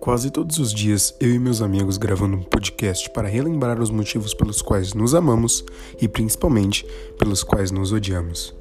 Quase todos os dias, eu e meus amigos gravando um podcast para relembrar os motivos pelos quais nos amamos e principalmente pelos quais nos odiamos.